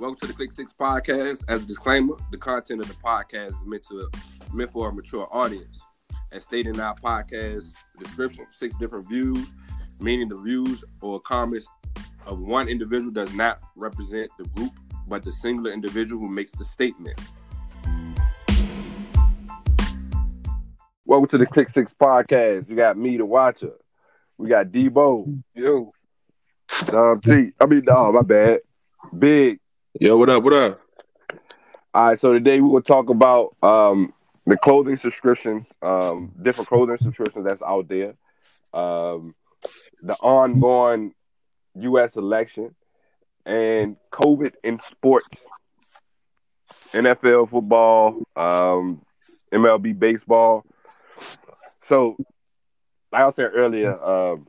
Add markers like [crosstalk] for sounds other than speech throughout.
Welcome to the Click Six Podcast. As a disclaimer, the content of the podcast is meant to meant for a mature audience. As stated in our podcast description, six different views, meaning the views or comments of one individual does not represent the group, but the singular individual who makes the statement. Welcome to the Click Six Podcast. You got me, the Watcher. We got Debo. Yo. Dom T. I mean, no, my bad. Big. Yo, what up? What up? All right, so today we're gonna talk about um, the clothing subscriptions, um, different clothing subscriptions that's out there, um, the ongoing U.S. election, and COVID in sports, NFL football, um, MLB baseball. So, like I said earlier, um,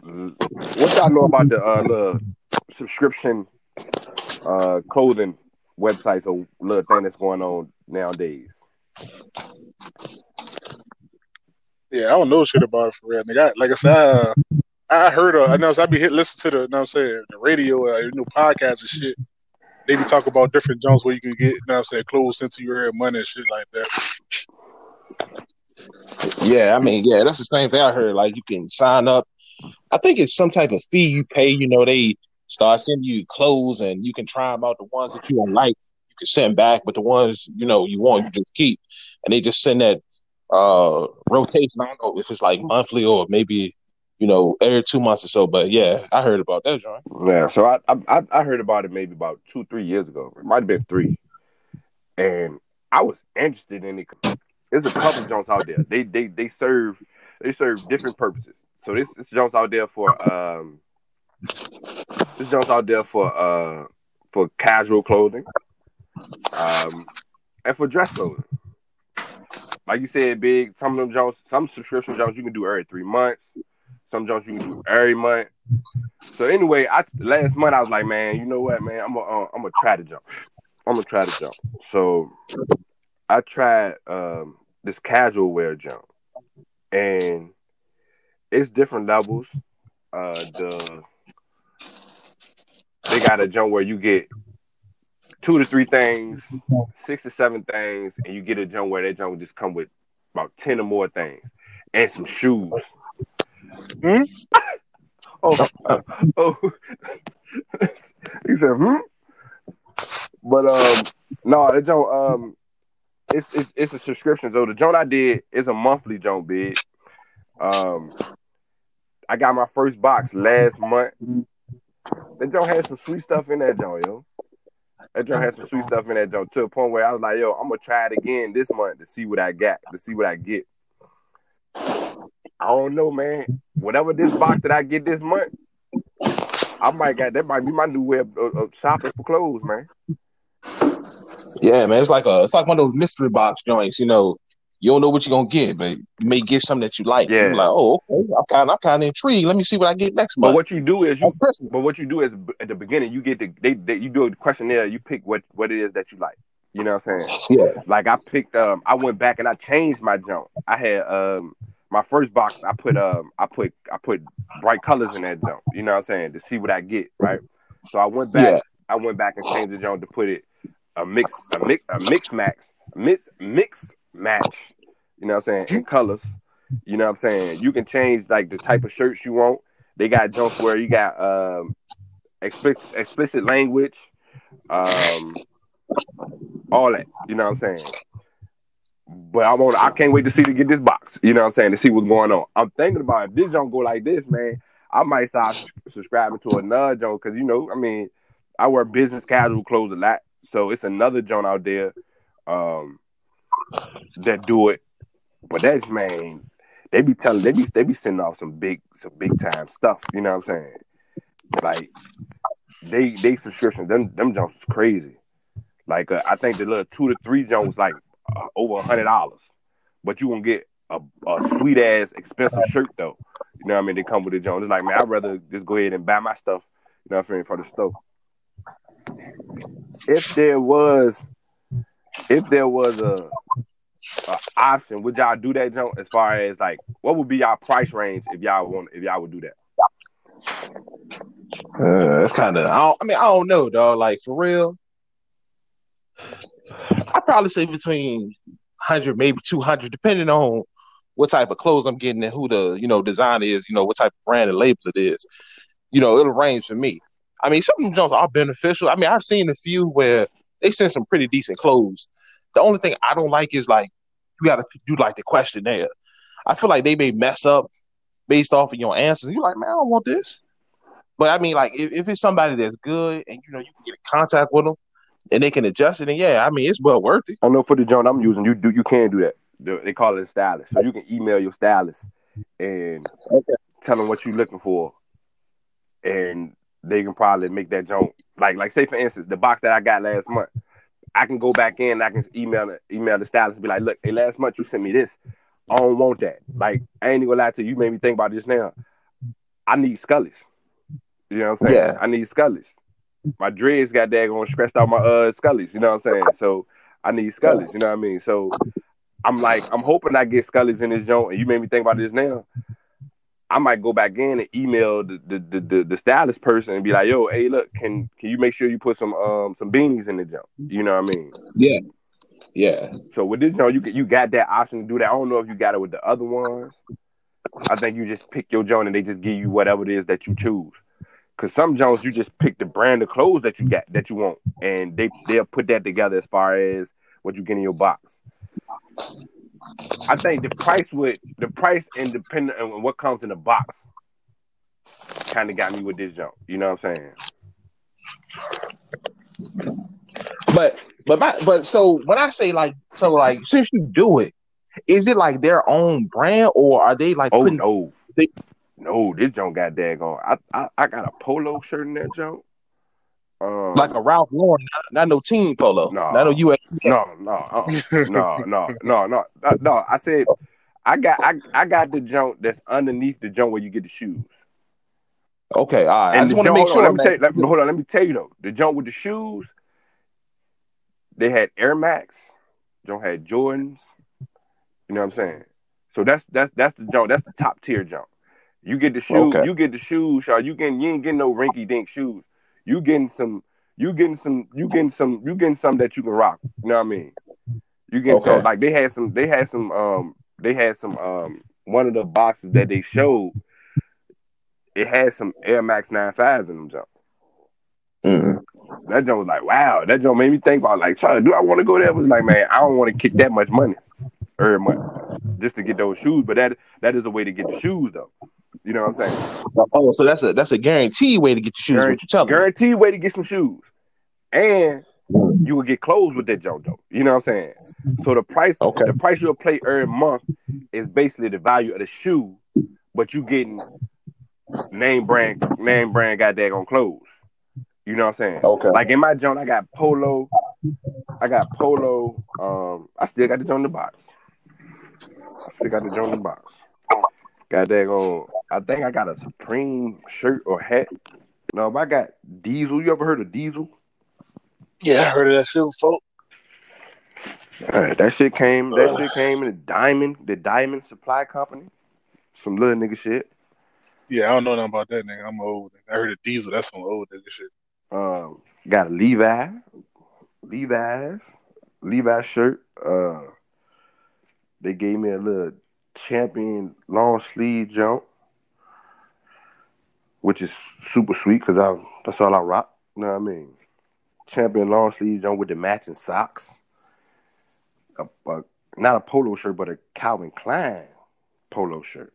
what y'all know about the uh, the subscription uh, clothing websites or little thing that's going on nowadays? Yeah, I don't know shit about it for real, nigga. I, like I said, I, I heard, uh, I know, I be hit listen to the, you know what I'm saying, the radio, uh, you know, podcasts and shit. They be talking about different jobs where you can get, you know what I'm saying, clothes into your hair, money and shit like that. Yeah, I mean, yeah, that's the same thing I heard. Like you can sign up. I think it's some type of fee you pay. You know, they start sending you clothes and you can try them out. The ones that you don't like, you can send back, but the ones you know you want, you just keep. And they just send that uh rotation. I don't know if it's like monthly or maybe you know every two months or so. But yeah, I heard about that, John. Yeah, so I I, I heard about it maybe about two three years ago. It might have been three, and I was interested in it. There's a couple Jones out there. They they they serve they serve different purposes. So this this Jones out there for um this Jones out there for uh for casual clothing, um, and for dress clothing. Like you said, big. Some of them Jones, some subscription jumps you can do every three months. Some jumps you can do every month. So anyway, I last month I was like, man, you know what, man, I'm gonna uh, I'm gonna try to jump. I'm gonna try to jump. So I tried um, this casual wear jump, and it's different levels. Uh, the they got a jump where you get two to three things, six to seven things, and you get a jump where that jump just come with about ten or more things and some shoes. Hmm? [laughs] oh, [laughs] oh, [laughs] he said, "Hmm." But um, no, that jump um, it's it's it's a subscription. So the joint I did is a monthly joint, big. Um, I got my first box last month. That joint had some sweet stuff in that joint, yo. That joint had some sweet stuff in that joint to a point where I was like, yo, I'm gonna try it again this month to see what I got, to see what I get. I don't know, man. Whatever this box that I get this month, I might got that might be my new way of, of, shopping for clothes, man. Yeah, man, it's like a it's like one of those mystery box joints. You know, you don't know what you're gonna get, but you may get something that you like. Yeah. You're like, oh, okay, I'm kind I'm kind of intrigued. Let me see what I get next But what you do is you. But what you do is at the beginning, you get the they, they you do a questionnaire. You pick what what it is that you like. You know what I'm saying? Yeah, Like I picked um I went back and I changed my jump. I had um my first box I put um I put I put bright colors in that jump. You know what I'm saying to see what I get right. So I went back. Yeah. I went back and changed the jump to put it a mix a mix a mix max mix mixed match. You know what I'm saying in colors. You know what I'm saying. You can change like the type of shirts you want. They got jumps where you got um explicit, explicit language, um, all that. You know what I'm saying. But I'm on. I can't wait to see to get this box. You know what I'm saying to see what's going on. I'm thinking about if this don't go like this, man. I might start subscribing to another joint because you know, I mean, I wear business casual clothes a lot, so it's another joint out there um, that do it. But that's man, they be telling they be they be sending off some big some big time stuff. You know what I'm saying? Like they they subscriptions them them jumps is crazy. Like uh, I think the little two to three was like uh, over a hundred dollars, but you gonna get a, a sweet ass expensive shirt though. You know what I mean? They come with the Jones. It's like man, I'd rather just go ahead and buy my stuff. You know what I'm saying for the store. If there was, if there was a, a option, would y'all do that jump? As far as like, what would be y'all price range if y'all want if y'all would do that? Uh, that's kind of. I, I mean, I don't know, dog. Like for real, I probably say between hundred, maybe two hundred, depending on what type of clothes I'm getting and who the you know designer is. You know what type of brand and label it is. You know, it'll range for me. I mean, some of them are beneficial. I mean, I've seen a few where they send some pretty decent clothes. The only thing I don't like is like you got to do like the questionnaire. I feel like they may mess up based off of your answers. You're like, man, I don't want this. But I mean, like if, if it's somebody that's good and you know you can get in contact with them and they can adjust it, and yeah, I mean it's well worth it. I know for the joint I'm using, you do you can do that. They call it a stylist, so you can email your stylist and Okay. tell them what you're looking for, and they can probably make that joint like like say for instance the box that I got last month. I can go back in, and I can email the email the stylist and be like, look, hey, last month you sent me this. I don't want that. Like I ain't even gonna lie to you, you made me think about this now. I need Scullies. You know what I'm saying? Yeah. I need Scullies. My dreads got daggone stressed out my uh Scullies, you know what I'm saying? So I need Scullies, you know what I mean? So I'm like, I'm hoping I get Scullies in this joint, and you made me think about this now. I might go back in and email the the, the, the, the stylist person and be like, yo, hey, look, can can you make sure you put some um some beanies in the jump? You know what I mean? Yeah, yeah, So with this joint, you get- you got that option to do that. I don't know if you got it with the other ones. I think you just pick your joint and they just give you whatever it is that you choose. Cause some joints you just pick the brand of clothes that you got that you want, and they they'll put that together as far as what you get in your box. I think the price with the price and depending on what comes in the box kind of got me with this jump. You know what I'm saying? but but my but so when I say like so like since you do it, is it like their own brand or are they like Oh putting no, they- no, this junk got daggone. I, I I got a polo shirt in that junk. Um, like a Ralph Lauren, not, no team polo, No. not no US. no, no, uh, no, no, no, no, uh, no. I said I got I, I got the junk that's underneath the junk where you get the shoes. Okay, all right. I just want to make hold on, sure. Let me tell you, let, hold on, let me tell you though. The junk with the shoes, they had Air Max. Junk had Jordans. You know what I'm saying? So that's that's that's the junk. That's the top tier junk. You get the shoes. Okay. You get the shoes. Y'all. You getting you ain't getting no rinky dink shoes. You getting some. You getting some. You getting some. You getting some that you can rock. You know what I mean? You getting Okay. some like they had some. They had some. Um. They had some. Um. One of the boxes that they showed. It had some Air Max 95s in them junk. Mm. That junk was like, wow. That junk made me think about like, Charlie, do I want to go there? It was like, man, I don't want to kick that much money every month just to get those shoes. But that that is a way to get the shoes though. You know what I'm saying? Oh, so that's a that's a guaranteed way to get your shoes. What you telling me? Guaranteed way to get some shoes. And you will get clothes with that though. You know what I'm saying? So the price Okay. the price you'll pay every month is basically the value of the shoe, but you getting name brand name brand got that on clothes. You know what I'm saying? Okay. Like in my joint, I got polo. I got polo. Um, I still got the joint in the box. I Still got the joint in the box. Got that on. I think I got a Supreme shirt or hat. No, I got Diesel. You ever heard of Diesel? Yeah, I heard of that shit before. Uh, that shit came. That shit came in the Diamond, the Diamond Supply Company. Some little nigga shit. Yeah, I don't know nothing about that nigga. I'm old. I heard of Diesel. That's some old nigga shit. Um, got a Levi, Levi's, Levi shirt. Uh, they gave me a little champion long sleeve jump, which is super sweet because I that's all I rock. You know what I mean? Champion long sleeves jump with the matching socks. A, a, not a polo shirt, but a Calvin Klein polo shirt.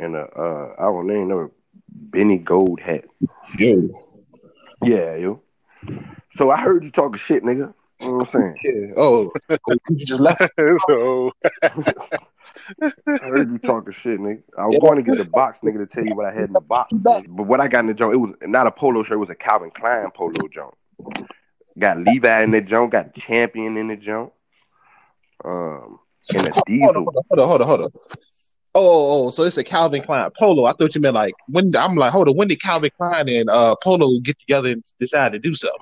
And a uh, I don't name no Benny Gold hat. Yo. Yeah, yo. So I heard you talking shit, nigga. You know what I'm saying? Yeah. Oh, you just left. [laughs] so [laughs] I heard you talking shit, nigga. I was going to get the box, nigga, to tell you what I had in the box. But what I got in the joint, it was not a polo shirt, it was a Calvin Klein polo joint. Got Levi in the joint, got Champion in the joint. Um, and a Hold on, diesel. hold on, hold on, hold on. Oh, oh, oh, so it's a Calvin Klein polo. I thought you meant like when I'm like, hold on, when did Calvin Klein and uh Polo get together and decide to do something?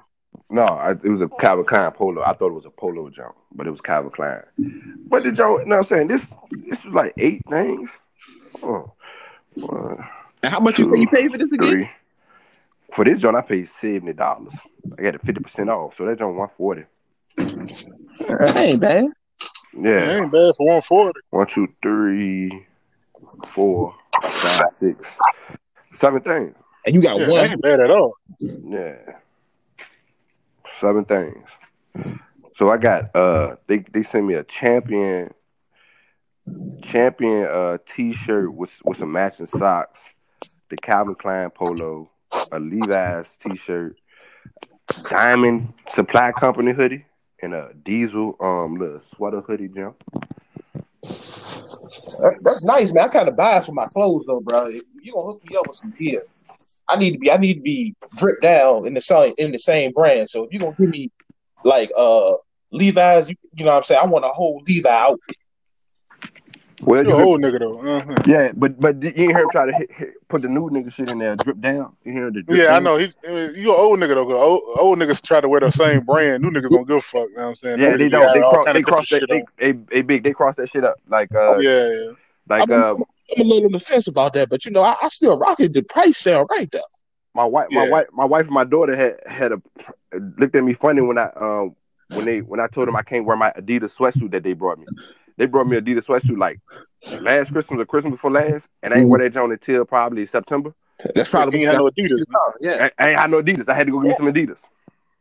No, I, it was a Calvin Klein polo. I thought it was a polo jump, but it was Calvin Klein. But the joint, you know what I'm saying? This this was like eight things. Oh, one, And how much you say you paid for this again? three. For this joint, I paid seventy dollars. I got it fifty percent off, so that joint one forty. That ain't bad. It Yeah, ain't bad for one forty. one, two, three, four, five, six, seven things. And you got Yeah, one. that ain't bad at all. Yeah, seven things. So I got uh, they they sent me a champion, champion uh T-shirt with with some matching socks, the Calvin Klein polo, a Levi's T-shirt, Diamond Supply Company hoodie, and a Diesel um little sweater hoodie jump. That's nice, man. I kind of bias for my clothes though, bro. You gonna hook me up with some gear, I need to be I need to be dripped down in the same in the same brand. So if you're gonna give me like uh Levi's, you, you know what I'm saying? I want a whole Levi outfit. Well, You you old nigga though. Uh-huh. yeah, but but you ain't hear him try to hit, hit, put the new nigga shit in there, drip down. You hear the drip Yeah, I know. He, you an old nigga though. Old, old niggas try to wear the same brand. New niggas don't give a fuck. You know what I'm saying? Yeah, they Niggas don't. They got cross. They cross that. They, shit they, they big. They cross that shit up. Like uh. Yeah, yeah. like I'm- uh, I'm a little on the fence about that, but you know, I, I still rock it. The price sale right there. my wife, my Yeah. wife, my wife and my daughter had had a looked at me funny when I um when they when I told them I can't wear my Adidas sweatsuit that they brought me. They brought me Adidas sweatsuit like last Christmas or Christmas before last, and I ain't wear that joint until probably September. That's He ain't had no Adidas. Man. yeah. I, I ain't had no Adidas. I had to go get me some Adidas.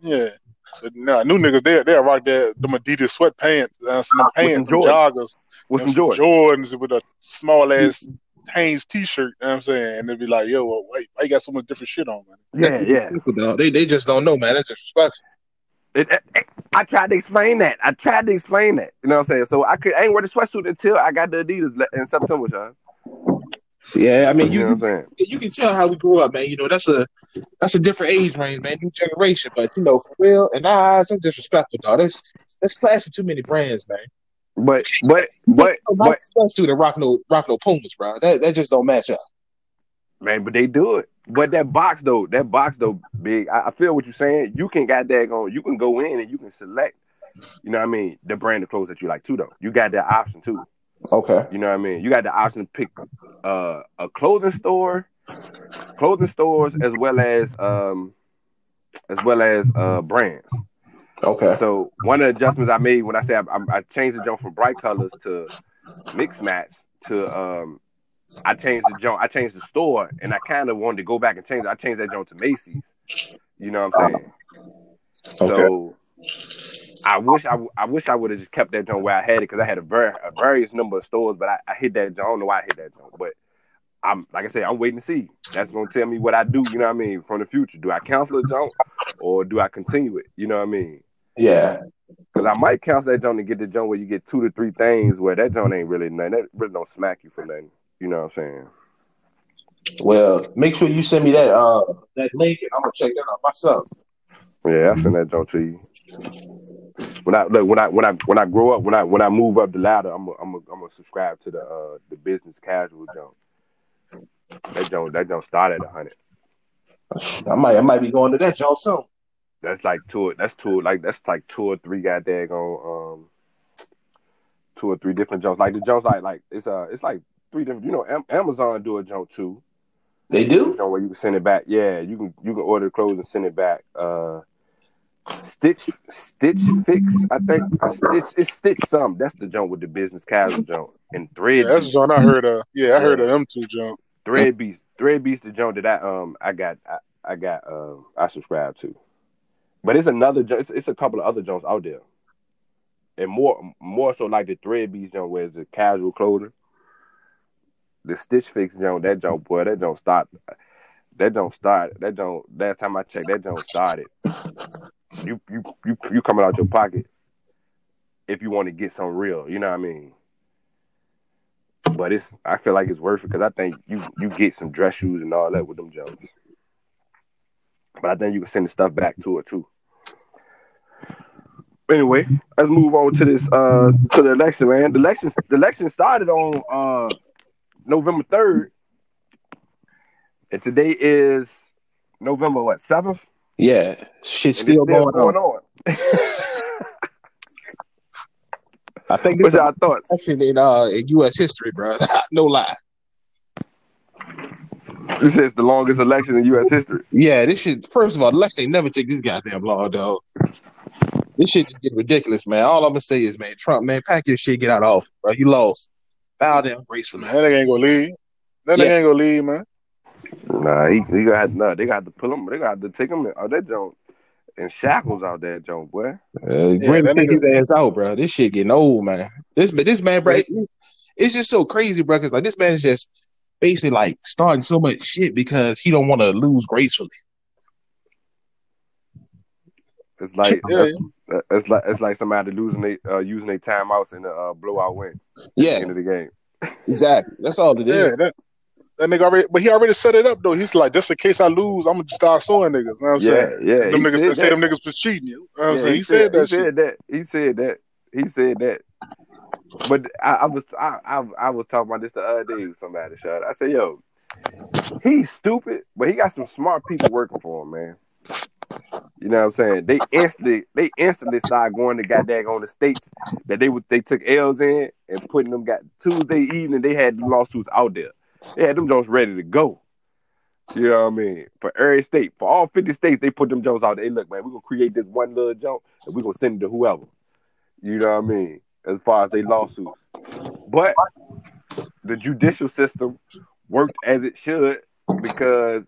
Yeah. But nah, new niggas, they they rock that them Adidas sweatpants, uh, some pants, some some joggers, with some and Jordans with a small ass Hanes T-shirt. You know what I'm saying, and they'd be like, "Yo, well, why, why you got so much different shit on, man?" Yeah, yeah. They they just don't know, man. That's disrespectful. It, it- it- I tried to explain that. I tried to explain that. You know what I'm saying? So I could I ain't wear the sweatsuit until I got the Adidas in September, Sean. Yeah, I mean, You you know what I'm saying? you can tell how we grew up, man. You know, that's a that's a different age range, man. New generation, but you know, for real, and eyes, that's disrespectful, dog. That's that's clashing too many brands, man. But but but but and rock no rock no Pumas, bro. That that just don't match up. man, but they do it. But that box though, that box though, big. I, I feel what you're saying. You can got that going. You can go in and you can select. You know what I mean? The brand of clothes that you like too, though. You got that option too. Okay. You know what I mean? You got the option to pick uh, a clothing store, clothing stores, as well as um, as well as uh, brands. Okay. So one of the adjustments I made when I said I, I, changed the jump from bright colors to mix match to um, I changed the jump. I changed the store, and I kind of wanted to go back and change. it. I changed that jump to Macy's. You know what I'm saying? Okay. So I wish I, I wish I would have just kept that jump where I had it because I had a very a various number of stores, but I, I hit that jump. I don't know why I hit that jump, but I'm like I said, I'm waiting to see. That's gonna tell me what I do. You know what I mean? From the future, do I cancel a jump or do I continue it? You know what I mean? Yeah. Because I might count that joint and get the joint where you get two to three things where that joint ain't really nothing. That really don't smack you for nothing. You know what I'm saying? Well, make sure you send me that uh that link, and I'm gonna check that out myself. Yeah, I send that joint to you. When I look when I when I when I grow up when I when I move up the ladder, I'm a, I'm a, I'm gonna subscribe to the uh the business casual joint. That joint that joint start at a hundred. I might I might be going to that jump soon. That's like two. That's two. Like that's like two or three goddamn um two or three different jumps. Like the jumps like like it's uh it's like three different. You know, Am- Amazon do a jump too. They do. You know where you can send it back. Yeah, you can you can order clothes and send it back. Uh, Stitch Stitch Fix, I think. Uh, Stitch it's Stitch some. That's the jump with the business casual jump and thread. Yeah, that's the joint I heard of. Yeah, I heard of them two jump. Thread Beast. Thread Beast the jump that I um I got I, I got um I subscribe to. But it's another. It's, it's a couple of other jumps out there, and more more so like the Thread Beast jump where it's the casual clothing. The Stitch Fix jump, that jump boy, that jump start. That don't start. That don't. Last time I checked, that don't started. You you you you coming out your pocket if you want to get some real. You know what I mean? But it's. I feel like it's worth it because I think you you get some dress shoes and all that with them jumps. But I think you can send the stuff back to it too. Anyway, let's move on to this uh to the election, man. The election the election started on uh November third, and today is November what seventh? Yeah, shit's it's still going, on. on. [laughs] I think this is y'all thoughts? actually in uh in U.S. history, bro. [laughs] no lie. [laughs] This is the longest election in U.S. history. Yeah, this shit. First of all, the election ain't never take this goddamn long, dog. This shit just get ridiculous, man. All I'm gonna say is, man, Trump, man, pack your shit, get out of office, bro. You lost. Bow down gracefully. That nigga ain't gonna leave. That Yeah. nigga ain't gonna leave, man. Nah, he, he got nah, they got to pull him. They got to take him out that joint and shackles out that joint, boy. Uh, Yeah, take his ass out, bro. This shit getting old, man. This this man, bro, it's, it's just so crazy, bro. Cause like this man is just basically like starting so much shit because he don't want to lose gracefully. It's like Yeah. it's, it's like it's like somebody losing they uh, using their timeouts in the uh, blowout win at Yeah, the end of the game. exactly. That's all it is. Yeah, that, that nigga already, but he already set it up though. He's like, just in case I lose, I'm gonna start suing niggas. You know what I'm Yeah, saying? yeah. Them he niggas said say them niggas was cheating you. You know what I'm Yeah, saying? He, said, that he shit. said that. He said that. He said that. But I, I was I, I I was talking about this the other day with somebody. Shot. I said, "Yo, he's stupid, but he got some smart people working for him, man." You know what I'm saying? They instantly they instantly started going to goddamn on the states that they would they took L's in and putting them got Tuesday evening they had the lawsuits out there. They had them Jones ready to go. You know what I mean? For every state, for all 50 states, they put them Jones out there. Hey, look, man, we're gonna create this one little joke and we're gonna send it to whoever. You know what I mean? As far as they lawsuits. But the judicial system worked as it should because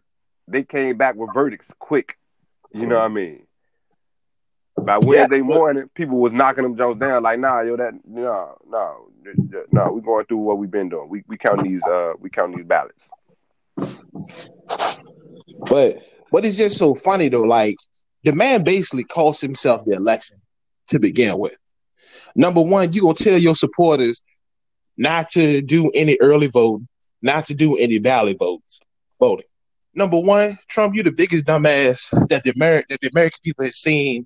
they came back with verdicts quick. You know what I mean? By Wednesday but- morning, people was knocking them Jones down like, nah, yo, that no, no, no, we going through what we've been doing. We we count these uh we count these ballots. But but it's just so funny though. Like the man basically cost himself the election to begin with. Number one, you're gonna tell your supporters not to do any early voting, not to do any ballot votes voting. Number one, Trump, you're the biggest dumbass that the Ameri- that the American people have seen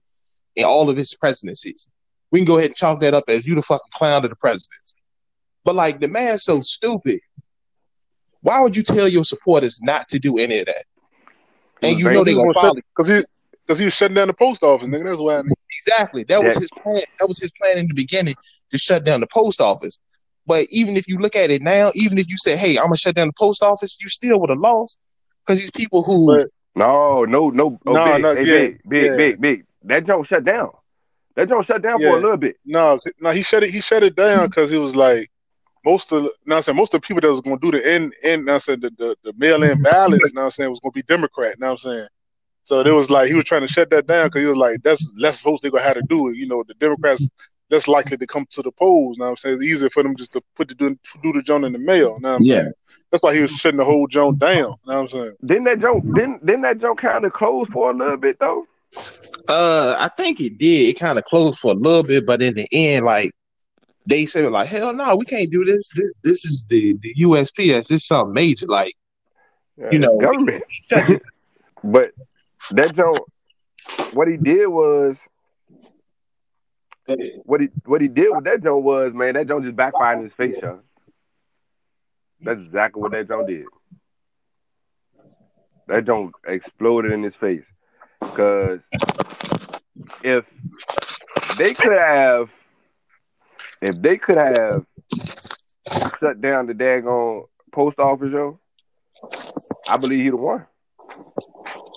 in all of his presidencies. We can go ahead and chalk that up as you the fucking clown of the presidency. But like the man's so stupid. Why would you tell your supporters not to do any of that? And you know they're gonna follow. because because he was shutting down the post office, nigga. That's why. Exactly. That was his plan. That was his plan in the beginning to shut down the post office. But even if you look at it now, even if you say, "Hey, I'm gonna shut down the post office," you still would have lost because these people who But- No, no, no. Oh, No, big, no, hey, yeah, big, big, yeah. big, big. That joint shut down. That joint shut down for a little bit. No, no, he shut it. He shut it down mm-hmm. because he was like most of. Now I'm saying most of the people that was going to do the in in. Now I'm saying the the, the mail in [laughs] ballots. Now I'm saying was going to be Democrat. Now I'm saying. So it was like he was trying to shut that down because he was like, "That's less votes they're gonna have to do it." You know, the Democrats less likely to come to the polls. Now I'm saying it's easier for them just to put the do, do the joint in the mail. Now I'm Yeah. saying that's why he was shutting the whole joint down. Now I'm saying. Didn't that joint didn't didn't that joint kind of close for a little bit though? Uh, I think it did. It kind of closed for a little bit, but in the end, like they said, like, hell no, we can't do this. This this is the, the USPS. This is something major. Like, Yeah, You know- government. [laughs] But that joint, what he did was what he what he did with that joint was man, that joint just backfired in his face, y'all. That's exactly what that joint did. That joint exploded in his face. Cause if they could have if they could have shut down the daggone post office, yo, I believe he'd have won.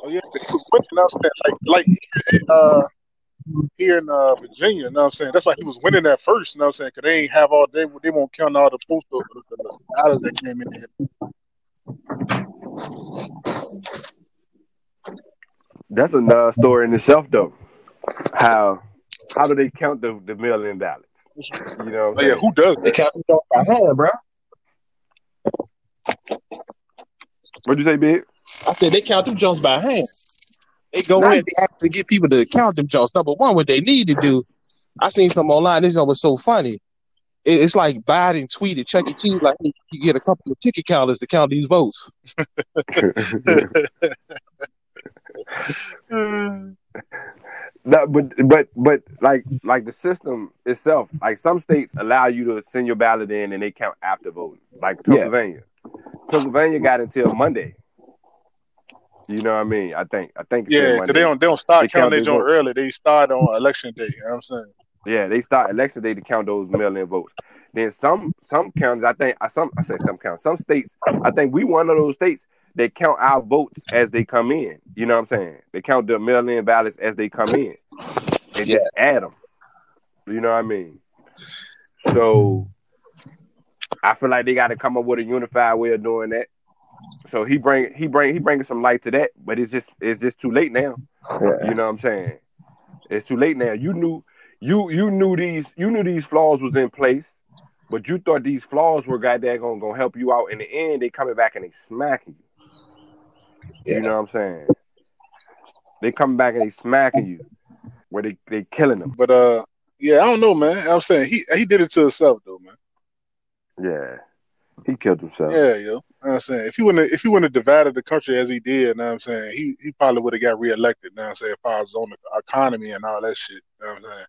Oh yeah, he was winning. You know what I'm saying? Like, like uh, here in uh, Virginia. You know what I'm saying? That's why he was winning that first. You know what I'm saying? Because they ain't have all they they won't count all the postal the, the, the ballots that came in there. That's another story in itself, though. How how do they count the, the mail-in ballots? You know, Oh yeah, who does they that? count them by hand, bro. what'd you say, big? I said they count them jumps by hand. They go Nice. in they have to get people to count them jumps. Number one, what they need to do. I seen some online. This one was so funny. It- It's like Biden tweeted Chuck E. Cheese like hey, you get a couple of ticket counters to count these votes. [laughs] No, but but but like like the system itself, like some states allow you to send your ballot in and they count after voting. Like Pennsylvania. Pennsylvania got until Monday. You know what I mean? I think I think yeah, Monday. because they don't they don't start They counting their their joint vote. early. They start on election day. You know what I'm saying? Yeah, they start election day to count those mail-in votes. Then some some counties, I think, I some I say some counties, some states, I think we one of those states that count our votes as they come in. You know what I'm saying? They count the mail-in ballots as they come in, They Yeah. just add them. You know what I mean? So I feel like they got to come up with a unified way of doing that. So he bring he bring he bringing some light to that, but it's just it's just too late now. You know what I'm saying? It's too late now. You knew you you knew these you knew these flaws was in place, but you thought these flaws were goddamn gonna, gonna help you out. In the end, they coming back and they smacking you. Yeah. You know what I'm saying? They coming back and they smacking you, where they they killing them. But uh, yeah, I don't know, man. I'm saying he he did it to himself though, man. Yeah, he killed himself. Yeah, yo. You know what I'm saying if he wouldn't if he wouldn't have divided the country as he did, you know what I'm saying he he probably would have got reelected. You know what I'm saying if I was on the economy and all that shit. You know what I'm saying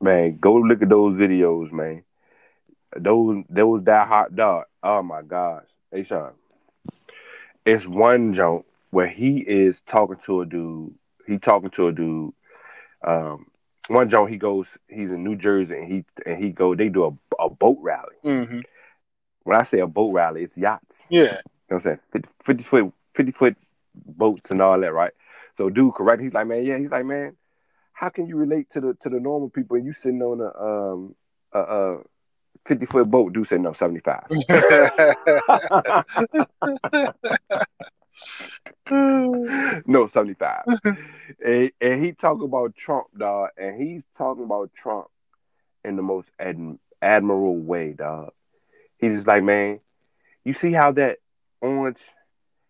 Man, go look at those videos, man. Those those that hot dog. Oh my gosh. Hey Sean. It's one joke where he is talking to a dude. He talking to a dude. Um one joke he goes, he's in New Jersey and he and he go, they do a, a boat rally. hmm When I say a boat rally, it's yachts. Yeah, You know what I'm saying? 50, 50 foot 50 foot boats and all that, right? So dude correct, he's like, man, yeah, he's like, man, how can you relate to the to the normal people and you sitting on a um a, a 50 foot boat, dude said no, 75. [laughs] no, 75. and, and he talking about Trump, dog, and he's talking about Trump in the most ad- admirable way, dog. He's just like, man, you see how that orange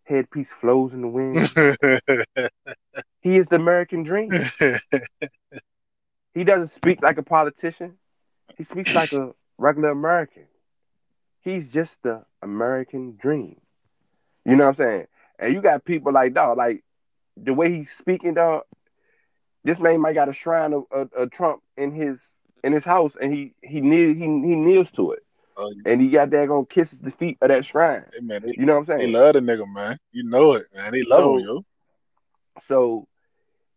headpiece flows in the wind? [laughs] he is the American dream. He doesn't speak like a politician. He speaks like a regular American. He's just the American dream. You know what I'm saying? And you got people like dog, like the way he's speaking, dog. This man might got a shrine of, of, of Trump in his in his house, and he he kneel, he he kneels to it, Oh, and he got that gonna kiss the feet of that shrine. hey, man, they, You know what I'm they saying? love the nigga, man. You know it, man. They love So- him, yo. So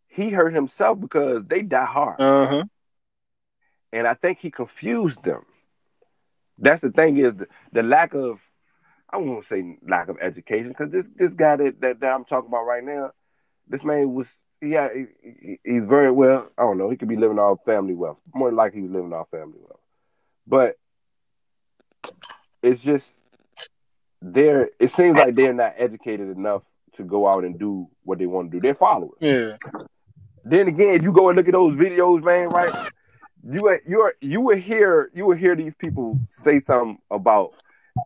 he hurt himself because they die hard. Uh huh. and I think he confused them. That's the thing is the, the lack of I won't say lack of education because this this guy that, that that I'm talking about right now, this man was yeah he, he- he's very well I don't know he could be living off family wealth more than likely he's living off family wealth, but it's just they're it seems like they're not educated enough to go out and do what they want to do. They're followers. Yeah. Then again, if you go and look at those videos, man, right? You you are, you will hear you will hear these people say something about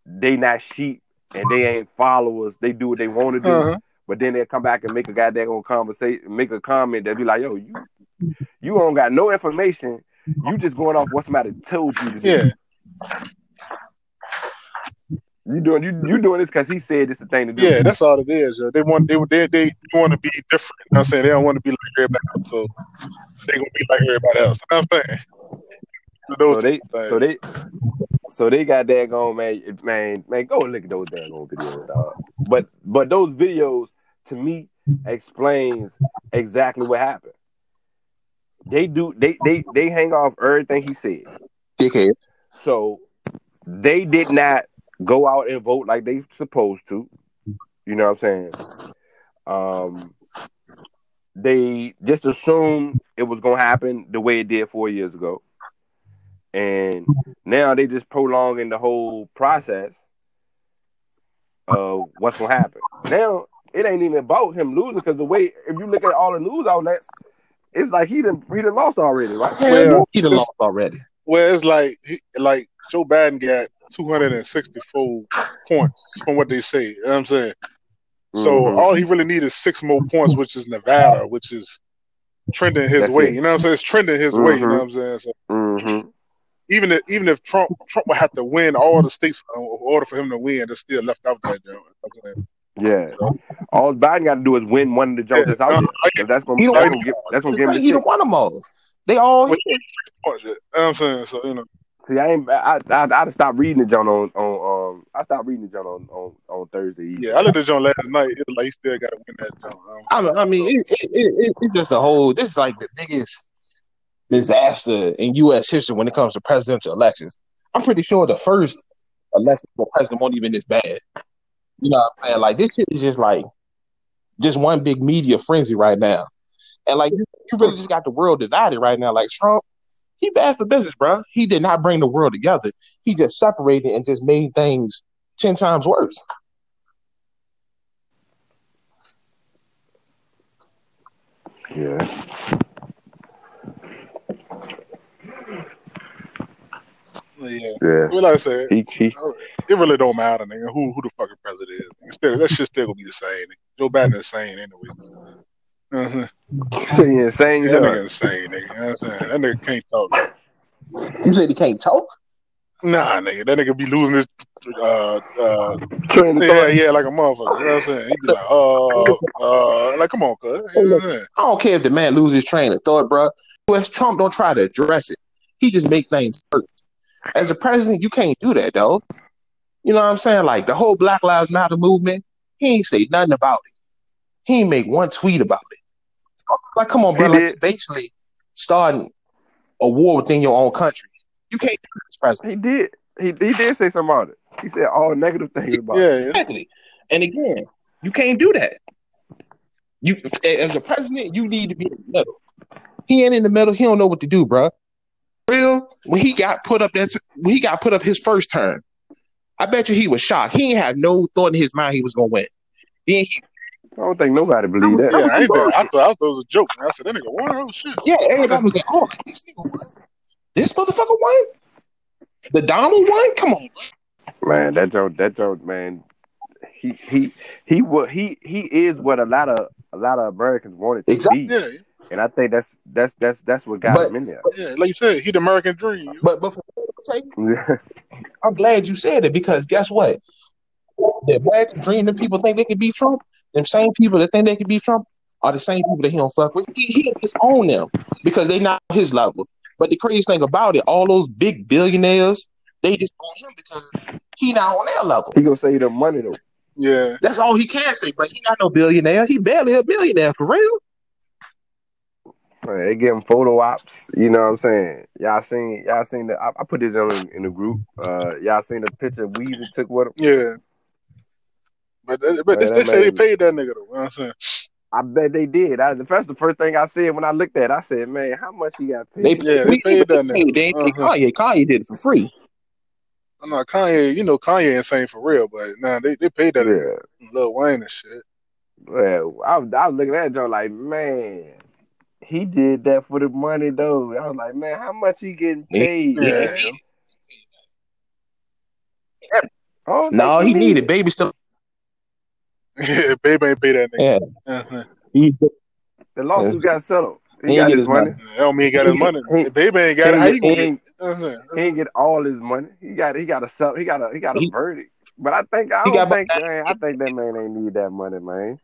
they not sheep and they ain't followers. They do what they want to do, Uh huh. but then they come back and make a goddamn conversation, make a comment that be like, "Yo, you you don't got no information. You just going off what somebody told you to do. Yeah. You doing you you doing this because he said it's the thing to do. Yeah, that's all it is. Yo. They want they they they want to be different. You know what I'm saying? They don't want to be like everybody else, so they gonna be like everybody else. You know what I'm saying? Those so they things. so they so they got daggone man man man go look at those daggone videos dog. But but those videos to me explains exactly what happened. They do they they they hang off everything he said. Dickhead. So they did not go out and vote like they supposed to. You know what I'm saying? Um they just assumed it was gonna happen the way it did four years ago. And now they just prolonging the whole process of what's gonna happen. Now it ain't even about him losing because the way if you look at all the news outlets, it's like he done he done lost already, right? Well, he done this- lost already. Well, it's like he, like Joe Biden got 264 points from what they say. You know what I'm saying? So Mhm. all he really needs is six more points, which is Nevada, which is trending his That's way. it. You know what I'm saying? It's trending his way. You know what I'm saying? So Mm-hmm. even if even if Trump Trump would have to win all the states in order for him to win, they're still left out that. You know what I'm? Yeah. So, All Biden got to do is win one of the jokes Yeah, that's out uh, there. 'Cause that's gonna He that's gonna give that's gonna give him he the done six. won them all. They all With- points, you know what I'm saying? So you know, See, I ain't I I I stopped reading the John on on um I stopped reading the John on on, on Thursday. evening. yeah, I looked at John last night. It was like he still got to win that John. I, I mean, it, it, it, it, it's just a whole. This is like the biggest disaster in U.S. history when it comes to presidential elections. I'm pretty sure the first election for president won't even this bad. You know what I'm saying? Like this shit is just like just one big media frenzy right now. And like you, you really just got the world divided right now. Like Trump, he bad for business, bro. He did not bring the world together. He just separated and just made things ten times worse. Yeah. Yeah. Yeah. Well, like I said, He, he, it really don't matter, nigga, who who the fucking president is. Instead, that shit still gonna be the same. Nigga. Joe Biden is insane anyway. Uh-huh. so you insane, That nigga insane, nigga. You know what I'm saying? That nigga can't talk. You said he can't talk? Nah, nigga. That nigga be losing his uh uh Train of yeah, thought. yeah, like a motherfucker. You know what I'm saying? He be like, uh uh like come on, cuz. You know I'm saying? I don't care if the man loses his train of thought, bro. US Trump don't try to address it. He just make things worse. As a president, you can't do that, though. You know what I'm saying? Like the whole Black Lives Matter movement, he ain't say nothing about it. He ain't make one tweet about it. Like, come on, bro. He Like, basically starting a war within your own country. You can't do this, president. He did. He, he did say something about it. He said all negative things about it. Yeah, yeah. Exactly. And again, you can't do that. You, as a president, you need to be in the middle. He ain't in the middle. He don't know what to do, bro. Real when he got put up that when he got put up his first term, I bet you he was shocked. He ain't had no thought in his mind he was gonna win. Then he, I don't think nobody believed that. Yeah, I, ain't think, I, thought, I thought it was a joke. I said, that nigga won. Oh, shit. yeah, everybody was like, "Oh, this nigga won. This motherfucker won. The Donald won. Come on, Man, that joke, that joke, man. He he he what he he is what a lot of a lot of Americans wanted to Exactly. be, Yeah, and I think that's that's that's that's what got But- him in there. yeah. Like you said, he the American dream. but but for I'm glad you said it because guess what? The American dream, the people think they can beat Trump. Them same people that think they can beat Trump are the same people that he don't fuck with. He, he just own them because they not his level. But the craziest thing about it, all those big billionaires, they just own him because he not on their level. he gonna save the money though. Yeah. That's all he can say. But he not no billionaire. He barely a billionaire for real. Man, they give him photo ops. You know what I'm saying? Y'all seen y'all seen the I, I put this in, in the group. Uh, y'all seen the picture Weezy took with him. Yeah. But, but Man, they, that they say they paid that nigga though. You know what I'm saying? I bet they did. I, that's the first thing I said when I looked at. it. I said, "Man, how much he got paid?" They Yeah, they paid that nigga. They ain't Uh-huh. Kanye. Kanye did it for free. I'm not Kanye. You know Kanye insane for real, but nah, they they paid that nigga. yeah. Lil Wayne and shit. Well, I, was- I was looking at Joe like, man, he did that for the money though. I was like, man, how much he getting paid? Yeah. Oh No, he needed baby still. [laughs] Yeah, baby ain't pay that nigga. Yeah, Uh-huh. [laughs] he, The lawsuit got settled. He, He got his his money. That don't mean he got his money. He- baby ain't got it. He, you gonna he get? ain't, Uh-huh. he ain't get all his money. He got he got a sell. He got a he got a He- verdict. But I think I don't got- think man, I think that man ain't need that money, man.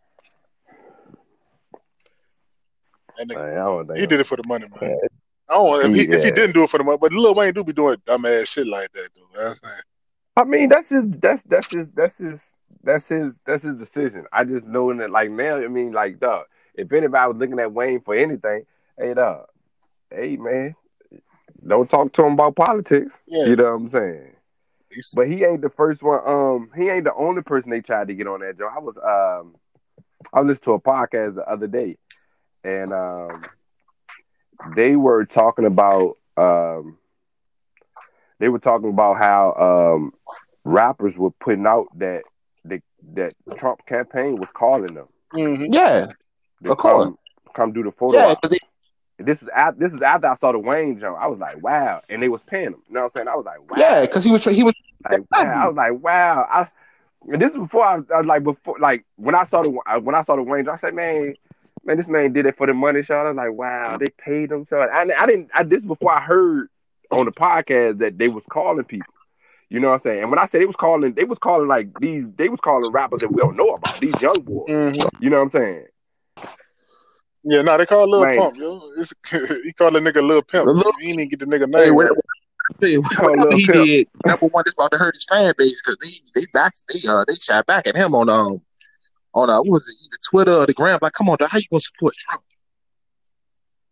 Nigga, Man, I don't think he did it for the money, man. Yeah. I don't. If he, if he didn't do it for the money, but Lil Wayne do be doing dumbass shit like that, though. You know what I'm saying? I mean, that's his. That's that's his. That's his. That's his. That's his decision. I just know that, like now. I mean, like, dog. If anybody was looking at Wayne for anything, hey, dog. Hey, man. Don't talk to him about politics. Yeah. You know what I'm saying? But he ain't the first one. Um, he ain't the only person they tried to get on that joint. I was um, I listened to a podcast the other day, and um, they were talking about um, they were talking about how um, rappers were putting out that that Trump campaign was calling them. Mhm. yeah, to Of course. come, come do the photo. yeah. op. 'cause they- This is after this is after I saw the Wayne jump. I was like, wow, and they was paying him. You know what I'm saying? I was like, wow. yeah, because he was he was Like, wow. I was like, wow. I, and this is before I, I was like before like when I saw the when I saw the Wayne, I said, man, man, this man did it for the money, Sean. I was like, wow, they paid him, Sean. I, I didn't. I, this is before I heard on the podcast that they was calling people. You know what I'm saying? And when I said they was calling, they was calling like these. They was calling rappers that we don't know about. These young boys. Mhm. You know what I'm saying? Yeah, no, they call Lil Man. Pump, yo. It's, [laughs] he called the nigga Lil Pimp. Lil- he didn't get the nigga Hey, name. what- right. Hey, whatever Lil he Pimp. did, number one, it's about to hurt his fan base because they they back they uh they shot back at him on um on uh what was it either Twitter or the gram like come on dog, how you gonna support Trump?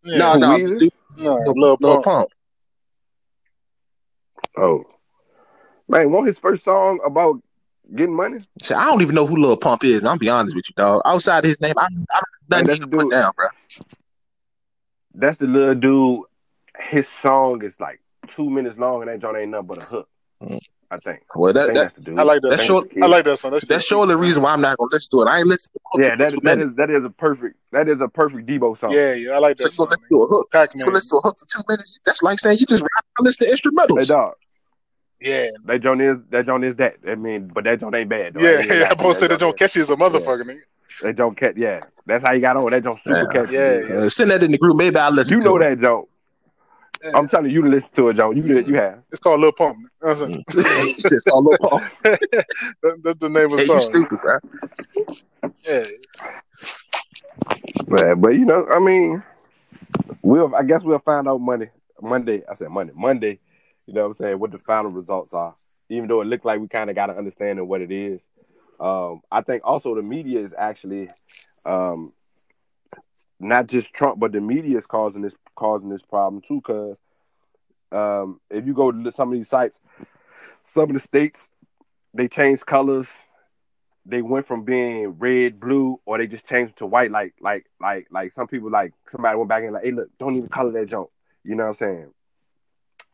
Yeah. No, Who, no, dude, no, Lil, Lil Lil Pump. Pump. Oh, man, won't his first song about getting money. So I don't even know who Lil Pump is. I'm be honest with you, dog. Outside his name, I, I don't Man, nothing that's he the can put down, bro. That's the little dude. His song is like two minutes long, and that joint ain't nothing but a hook. Mm. I think. Well, I that, think that that's the dude. I like that. That's think short- the I like that song. That shit that's surely the reason why I'm not gonna listen to it. I ain't listening to Yeah, that two that minutes. is that is a perfect that is a perfect Debo song. Yeah, yeah, I like So that you song. gonna listen to a hook? Pac You Man. gonna listen to a hook for two minutes? That's like saying you just listen to instrumentals. Hey dog, Yeah, that joint is that joint is that. I mean, but that joint ain't bad. Though. Yeah, ain't even yeah. gonna [laughs] I'm supposed to say that John is- Catchy is a motherfucker, nigga. That joint catch, Yeah, that's how you got on. That joint super Yeah. catchy. Yeah, yeah. Uh, send that in the group. Maybe I'll listen You to know it. that joint. Yeah. I'm telling you to listen to it, Joe. You did. You have. It's called Lil Pump. You know what I'm [laughs] saying? Just all over. That- That's the name of the Hey, song. you stupid, bro. Yeah, Yeah, but you know, I mean, we'll. I guess we'll find out Monday. Monday. I said Monday. Monday. You know what I'm saying? What the final results are. Even though it looked like we kind of got an understanding what it is. Um, I think also the media is actually, um, not just Trump, but the media is causing this causing this problem too. Because um, if you go to some of these sites, some of the states they changed colors. They went from being red, blue, or they just changed to white. Like, like, like, like some people like somebody went back and like, hey, look, don't even color that junk. You know what I'm saying?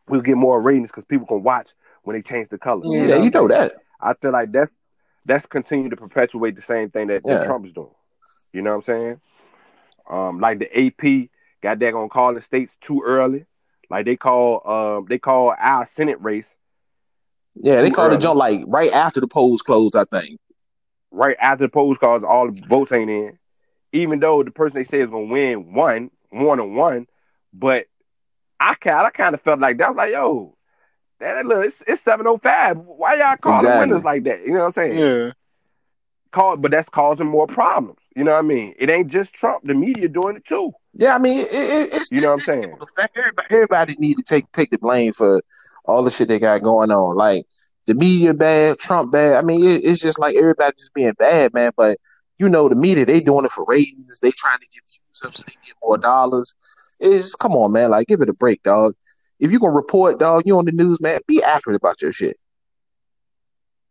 We'll get more ratings because people can watch when they change the color. Yeah, Yeah, what you know that. I feel like that's that's continuing to perpetuate the same thing that, that Yeah. Trump is doing. You know what I'm saying? Um, like the AP got that gonna call the states too early. Like they call um they call our Senate race Yeah, they Too called the early. jump like right after the polls closed. I think. right after the polls closed, all the votes ain't in. Even though the person they say is gonna win one, one on one, but I kind I kind of felt like that. I was like, yo, that, that look, it's, it's seven oh five. Why y'all calling Exactly. winners like that? You know what I'm saying? yeah. Call, but that's causing more problems. You know what I mean? It ain't just Trump. The media doing it too. Yeah, I mean, it, it, it's You know what I'm saying? fact everybody, everybody need to take take the blame for all the shit they got going on. Like the media bad, Trump bad. I mean, it, it's just like everybody just being bad, man. But you know, the media they doing it for ratings. They trying to get views up so they get more dollars. It's come on, man. Like give it a break, dog. If you're gonna report, dog, you on the news, man. Be accurate about your shit.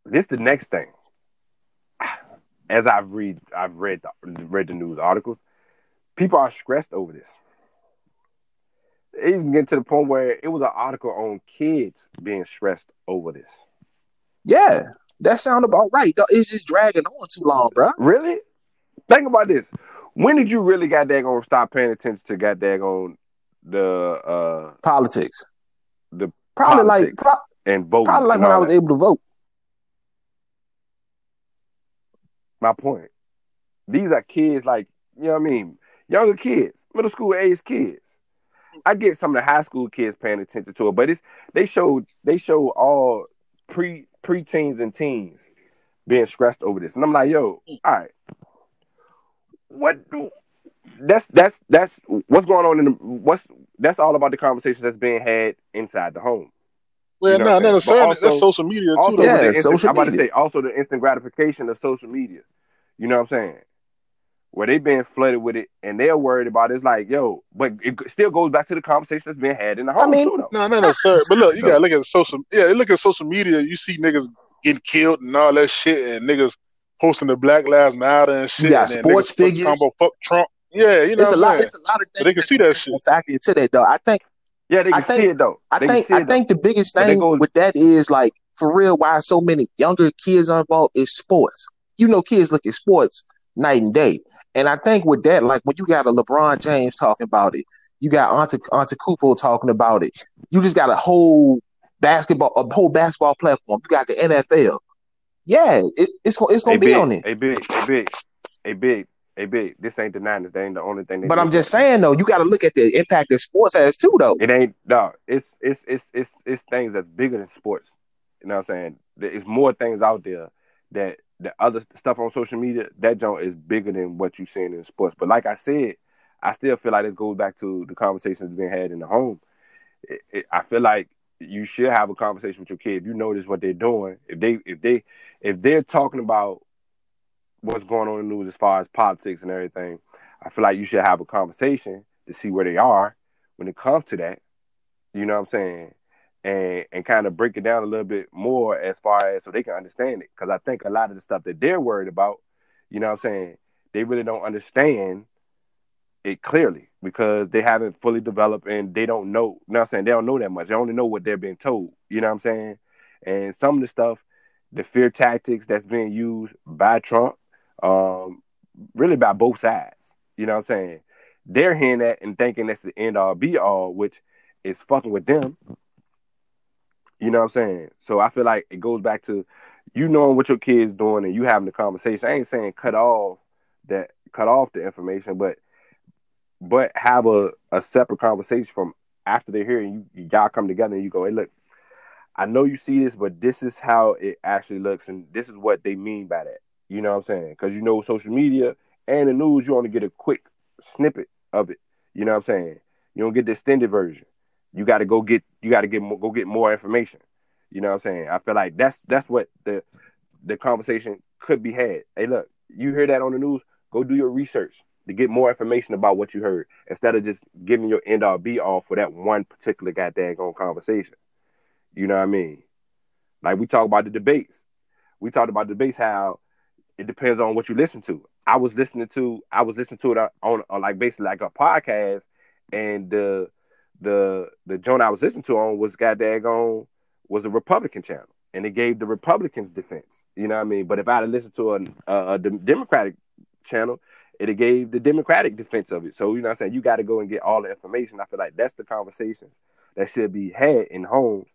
This the next thing. As I've read, I've read the, read the news articles. People are stressed over this. It even get to the point where it was an article on kids being stressed over this. Yeah, that sound about right. It's just dragging on too long, bro. Really? Think about this. When did you really got gonna stop paying attention to got that on the uh Politics. The probably like politics. pro- and vote. probably like when I was that? able to vote. My point. These are kids like you know what I mean, younger kids, middle school age kids. I get some of the high school kids paying attention to it, but it's they show they show all pre preteens and teens being stressed over this, and I'm like, yo, all right, what do that's that's that's what's going on in the what's that's all about the conversations that's being had inside the home. Well, You know no, what I'm necessarily. Also- That's social media too. Also, though. Yeah, the instant, social I'm about to say also the instant gratification of social media. You know what I'm saying? Where they' been flooded with it and they're worried about it. It's like, yo, but it still goes back to the conversation that's being had in the home I mean, too, though. No, not necessarily. But look, you gotta look at social. Yeah, look at social media. You see niggas getting killed and all that shit, and niggas posting the Black Lives Matter and shit. got sports niggas fuck- figures. talking about fuck Trump. Yeah, you know It's a lot. Saying. It's a lot of things. So they can see that shit. Exactly into that, though. I think. Yeah, they I can think- see it though. I They can think. I it, though. think the biggest thing go- with that is like for real. Why so many younger kids are involved is sports. You know, kids look at sports night and day, and I think with that, like when you got a LeBron James talking about it, you got Ante Antetokounmpo talking about it. You just got a whole basketball, a whole basketball platform. You got the NFL. Yeah, it, it's gonna it's Hey, gonna be big, on it. Hey, big, hey, big, hey, big, hey, big. This ain't the Niners. They ain't the only thing. They But do. I'm just saying though, you got to look at the impact that sports has too, though. It ain't no. It's it's it's it's it's things that's bigger than sports. You know what I'm saying? There's more things out there that the other stuff on social media that joint is bigger than what you seeing in sports. But like I said, I still feel like this goes back to the conversations being had in the home. It, it, I feel like you should have a conversation with your kid. If you notice what they're doing, if they if they if they're talking about what's going on in the news as far as politics and everything, I feel like you should have a conversation to see where they are when it comes to that. You know what I'm saying? and and kind of break it down a little bit more as far as so they can understand it. Because I think a lot of the stuff that they're worried about, you know, what I'm saying they really don't understand it clearly because they haven't fully developed and they don't know. You know I'm saying they don't know that much. They only know what they're being told. You know what I'm saying? And some of the stuff, the fear tactics that's being used by Trump, um, really by both sides. You know what I'm saying? They're hearing that and thinking that's the end all be all, which is fucking with them. You know what I'm saying? So I feel like it goes back to you knowing what your kid's doing and you having the conversation. I ain't saying cut off that cut off the information, but but have a, a separate conversation from after they're here and you y'all come together and you go, hey, look, I know you see this, but this is how it actually looks, and this is what they mean by that. You know what I'm saying? Because you know, social media and the news, you only get a quick snippet of it. You know what I'm saying? You don't get the extended version. You got to go get you got to get go get more information. You know what I'm saying? I feel like that's that's what the the conversation could be had. Hey, look, you hear that on the news? Go do your research to get more information about what you heard instead of just giving your end all be all for that one particular goddamn conversation. You know what I mean? Like we talk about the debates. We talked about debates how it depends on what you listen to. I was listening to I was listening to it on, on like basically like a podcast, and the the the joint I was listening to on was goddamn on was a Republican channel, and it gave the Republicans defense. You know what I mean? But if I had listened to a, a, a Democratic channel, it gave the Democratic defense of it. So you know I'm saying? You got to go and get all the information. I feel like that's the conversations that should be had in homes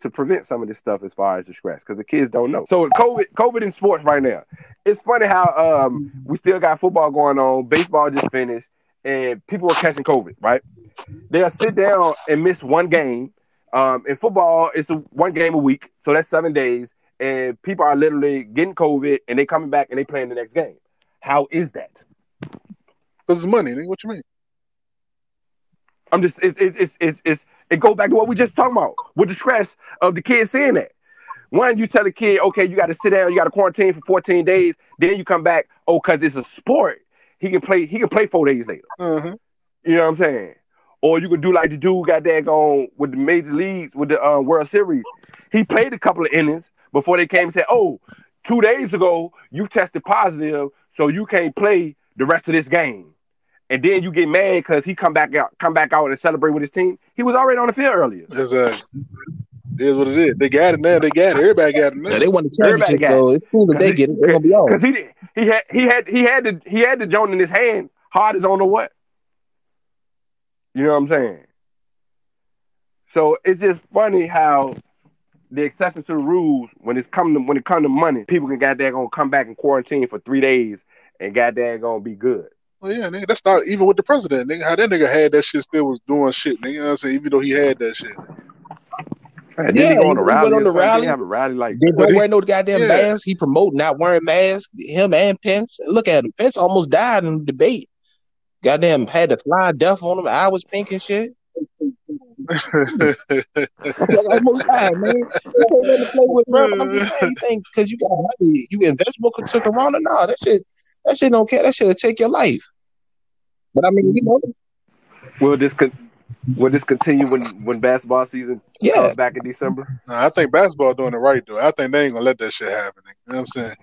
to prevent some of this stuff as far as the stress because the kids don't know. So COVID, COVID in sports right now. It's funny how um, we still got football going on, baseball just finished, and people are catching COVID. Right? They'll sit down and miss one game. Um, in football, it's a, one game a week, so that's seven days, and people are literally getting COVID and they coming back and they playing the next game. How is that? Because it's money. What you mean? I'm just it's it's it's it's it goes back to what we just talking about with the stress of the kids seeing that. One, you tell a kid, okay, you got to sit down, you got to quarantine for 14 days, then you come back, oh, cause it's a sport. He can play. He can play four days later. Uh-huh. You know what I'm saying? Or you could do like the dude got that going with the major leagues with the uh, World Series. He played a couple of innings before they came and said, "Oh, two days ago you tested positive, so you can't play the rest of this game." And then you get mad because he come back out, come back out and celebrate with his team. He was already on the field earlier. Exactly. It is what it is. They got it now. They got it. Everybody got it now. Yeah, they won the championship, so it. it's cool that they get it. They're gonna be [laughs] on. Because he he had he had he had the he had the joint in his hand, hard as on the what. You know what I'm saying? So it's just funny how the exceptions to the rules when it's come to when it come to money, people can goddamn gonna come back and quarantine for three days and goddamn gonna be good. Well, yeah, nigga, that's not even with the president. Nigga, how that nigga had that shit still was doing shit. Nigga, you know what I'm saying? Even though he had that shit. And yeah, he go on a rally. On the rally. Have a rally like they don't wear no goddamn yeah. masks. He promote not wearing masks. Him and Pence. Look at him. Pence almost died in the debate. Goddamn had to fly death on him. I was pink and shit. [laughs] almost died, man. You play with, bro. I'm just saying, you think because you got money, you investable to Corona? No, that shit, that shit don't care. That shit will take your life. But I mean, you know, will this con- will this continue when when basketball season uh, yeah. comes back in December? I think basketball doing it right though. I think they ain't gonna let that shit happen. You know what I'm saying?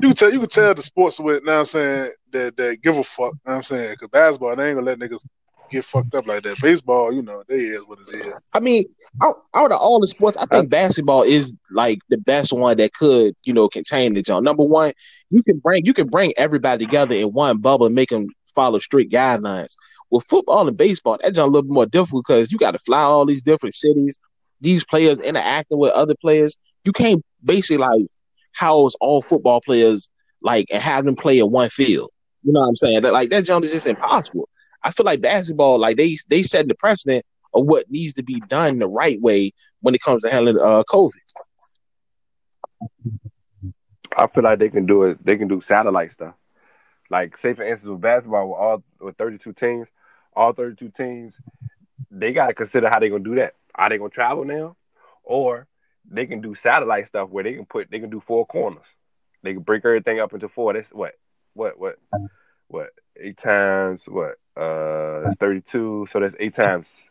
You can tell you can tell the sports with. You know what I'm saying that that give a fuck. You know what I'm saying because basketball they ain't gonna let niggas get fucked up like that. Baseball, you know, they is what it is. I mean, out, of all the sports, I think basketball is like the best one that could, you know, contain the jump. Number one, you can bring you can bring everybody together in one bubble and make them follow strict guidelines. With football and baseball, that's a little bit more difficult because you got to fly all these different cities. These players interacting with other players. You can't basically like house all football players like and have them play in one field. You know what I'm saying? That like that jump is just impossible. I feel like basketball, like they they set the precedent of what needs to be done the right way when it comes to handling uh, COVID. I feel like they can do it. They can do satellite stuff. Like say for instance with basketball with all with 32 teams, all 32 teams, they got to consider how they gonna do that. Are they gonna travel now, or they can do satellite stuff where they can put they can do four corners. They can break everything up into four. That's what what what what eight times what uh that's 32 so that's eight times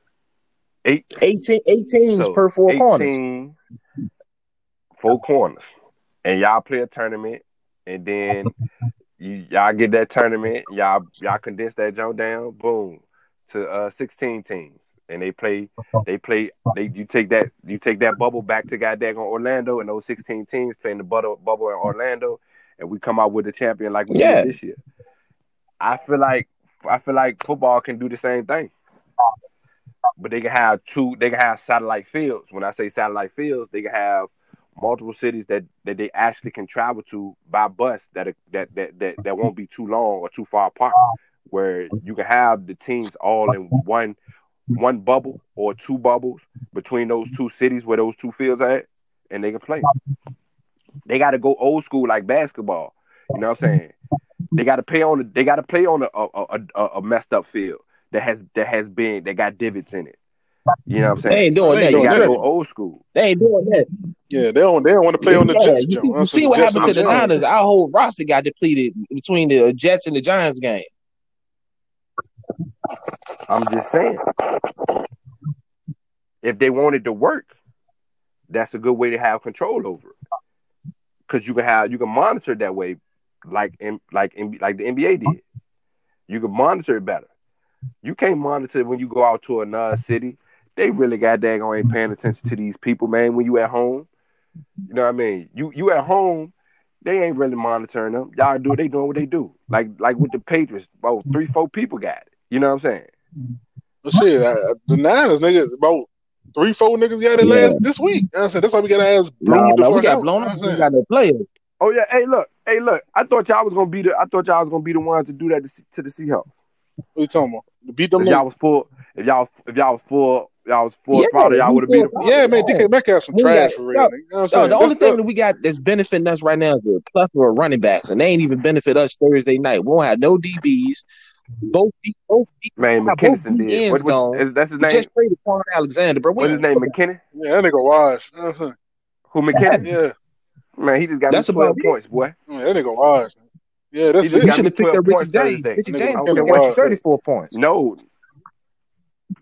Eight 18, 18s so per four corners. Four corners. And y'all play a tournament and then you, y'all get that tournament, y'all y'all condense that jump down, boom, to uh 16 teams. And they play they play they you take that you take that bubble back to goddamn Orlando and those 16 teams playing the bubble bubble in Orlando and we come out with the champion like we Yeah. did this year. I feel like I feel like football can do the same thing. But they can have two they can have satellite fields. When I say satellite fields, they can have multiple cities that, that they actually can travel to by bus that are- that, that that that won't be too long or too far apart where you can have the teams all in one one bubble or two bubbles between those two cities where those two fields are at and they can play. They got to go old school like basketball. You know what I'm saying? They got to play on. A, they got to play on a, a, a, a messed up field that has that has been that got divots in it. You know what I'm saying? They ain't doing They that. They ain't You got to go old school. They ain't doing that. Yeah, they don't they don't want to play on the Yeah, Jets. you though. see, you see what Jets happened to the Giants. Niners. Our whole roster got depleted between the uh, Jets and the Giants game. I'm just saying. If they wanted to work, that's a good way to have control over it. Because you can have you can monitor that way, like in like in, like the NBA did. You can monitor it better. You can't monitor it when you go out to another city. They really got daggone ain't paying attention to these people, man. When you at home, you know what I mean. You you at home, they ain't really monitoring them. Y'all do they doing what they do. Like like with the Patriots, about three four people got it. You know what I'm saying? But shit, uh, the Niners niggas about three, four niggas got it Yeah. last this week. I said that's why we got our ass No, blown the no, we got out. blown up. We got no players. Oh yeah, hey look, hey look. I thought y'all was gonna be the. I thought y'all was gonna be the ones to do that to, to the Seahawks. What you talking about? To beat them If y'all was full, if y'all if y'all was full, y'all was full Yeah, throttle, y'all would have beat them. Yeah, man, DK Metcalf some trash got- for real. no. You know what I'm No, the only thing that we got that's benefiting us right now is a plethora of running backs, and they ain't even benefit us Thursday night. We won't have no DBs. Both both Man, both McKinnison D did. ends What, what, gone. is, that's his We name. just traded Kwon Alexander, bro. What's his name? McKinnon. yeah, that nigga wash. You know what I'm saying? Who McKinnon? Yeah, Man, he just got That's me twelve about points, boy. man, that nigga wash. Yeah, that's it. You should have picked 12 up Richard points James. Thursday. Richard Nigga, James could have got you 34 points. No,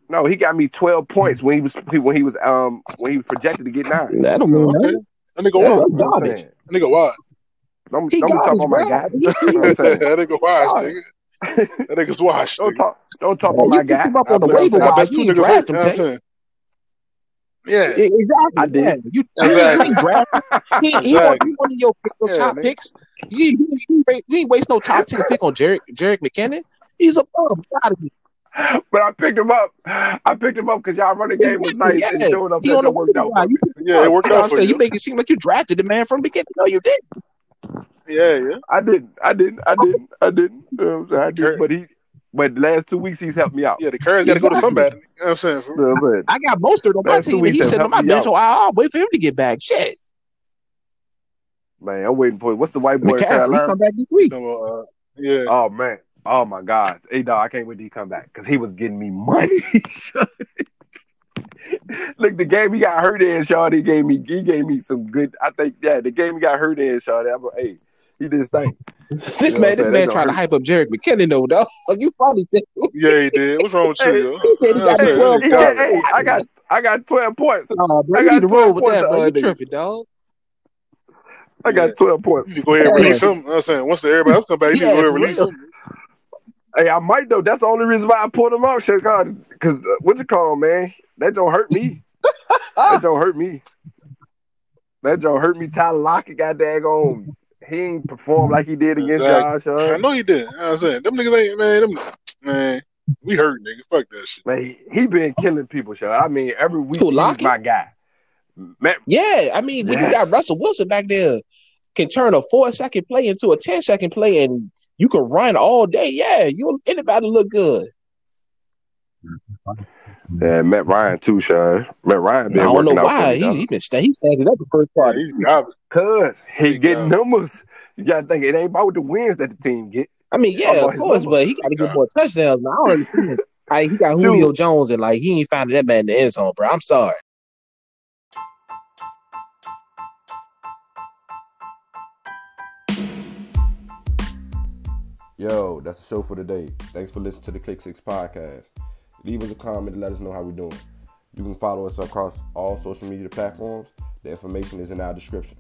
no, he got me twelve points when he was when he was um when he was projected to get nine. That don't mean okay. That nigga That's wash. You know what I'm garbage. That nigga wash. Don't, He don't be talking garbage, about my bro. guy. [laughs] He, he, You know what I'm that nigga wash, Sorry. nigga. That nigga's wash. Don't talk. Don't talk about my picked guy. up on the bet, waiver I wire. bet You two ain't niggas hurt. draft You him, know what I'm Tank. saying? Yeah, Exactly. I did. Yeah. You, you, Exactly. you ain't draft him. He, he, Exactly. wasn't- he one of your pick, your Yeah, top nigga. picks. You, you, you, ain't- you ain't waste no top 10 pick on Jerick, Jerick McKinnon. He's a bum. Get out of here. but I picked him up. I picked him up because y'all running game was Exactly. nice and Yeah. sure enough He that on the worked out You me. picked him Yeah, it worked You know out what I'm for saying? you. You make it seem like you drafted the man from the beginning. No, you didn't. Yeah, yeah. I didn't. I didn't. I didn't. I didn't. You know what I'm saying? I did. cur- But he. But the last two weeks he's helped me out. Yeah, the curse got to go to somebody. You know what I'm saying? You know what I'm saying? I got Mostert on my Last two team, and weeks he's has sitting on helped my me bench. So I'll wait for him to get back. Shit. Man, I'm waiting for what's the white boy in McCaffrey, come back this week. So, uh, yeah. Oh man. Oh my God. Hey dog, I can't wait till he come back because he was getting me money. [laughs] Look, the game he got hurt in, Shawty he gave me he gave me some good. I think yeah, the game he got hurt in, Shawty. I'm hey, he did his thing. [laughs] This You know man, this man trying to gonna hype up Jerick McKinnon, though, dog. [laughs] You funny. Too. Yeah, he did. What's wrong with you, yo? he said he got I me said, 12 this He got, hey, I got I got 12 points. Nah, bro, I you got need to 12 roll with points that, bro. You tripping, dog. I got Yeah. 12 points. You go ahead and release him. You know what I'm saying? Once everybody else come back, you Yeah, go ahead and release him. Hey, I might though. That's the only reason why I pulled him out, shit. Because uh, what you call man? That don't [laughs] hurt me. that don't hurt me. That don't hurt me. Tyler Lockett got daggone. He ain't performed like he did against Exactly. y'all, I know he did. You know what I'm saying? Them niggas ain't, man, them, man, we hurt, nigga. Fuck that shit. Man, he, he been killing people, Sean. I mean, every week Who, he's Lockett? my guy. Man, Yeah, I mean, when you got Russell Wilson back there, can turn a four second play into a 10 second play, and you can run all day. Yeah, you anybody look good. Mm-hmm. Yeah, Matt Ryan too, Sean. Matt Ryan been I don't know working out for why he he been sta- he standing up the first Yeah, part. he's garbage. Cause he Big getting guy. numbers. You gotta think it ain't about the wins that the team get. I mean, yeah, about of course, numbers. but he got to get more touchdowns. Now I don't understand. [laughs] I, he got Dude. Julio Jones, and like he ain't finding that man in the end zone, bro. I'm sorry. Yo, that's the show for today. Thanks for listening to the Click Six podcast. Leave us a comment and let us know how we're doing. You can follow us across all social media platforms. The information is in our description.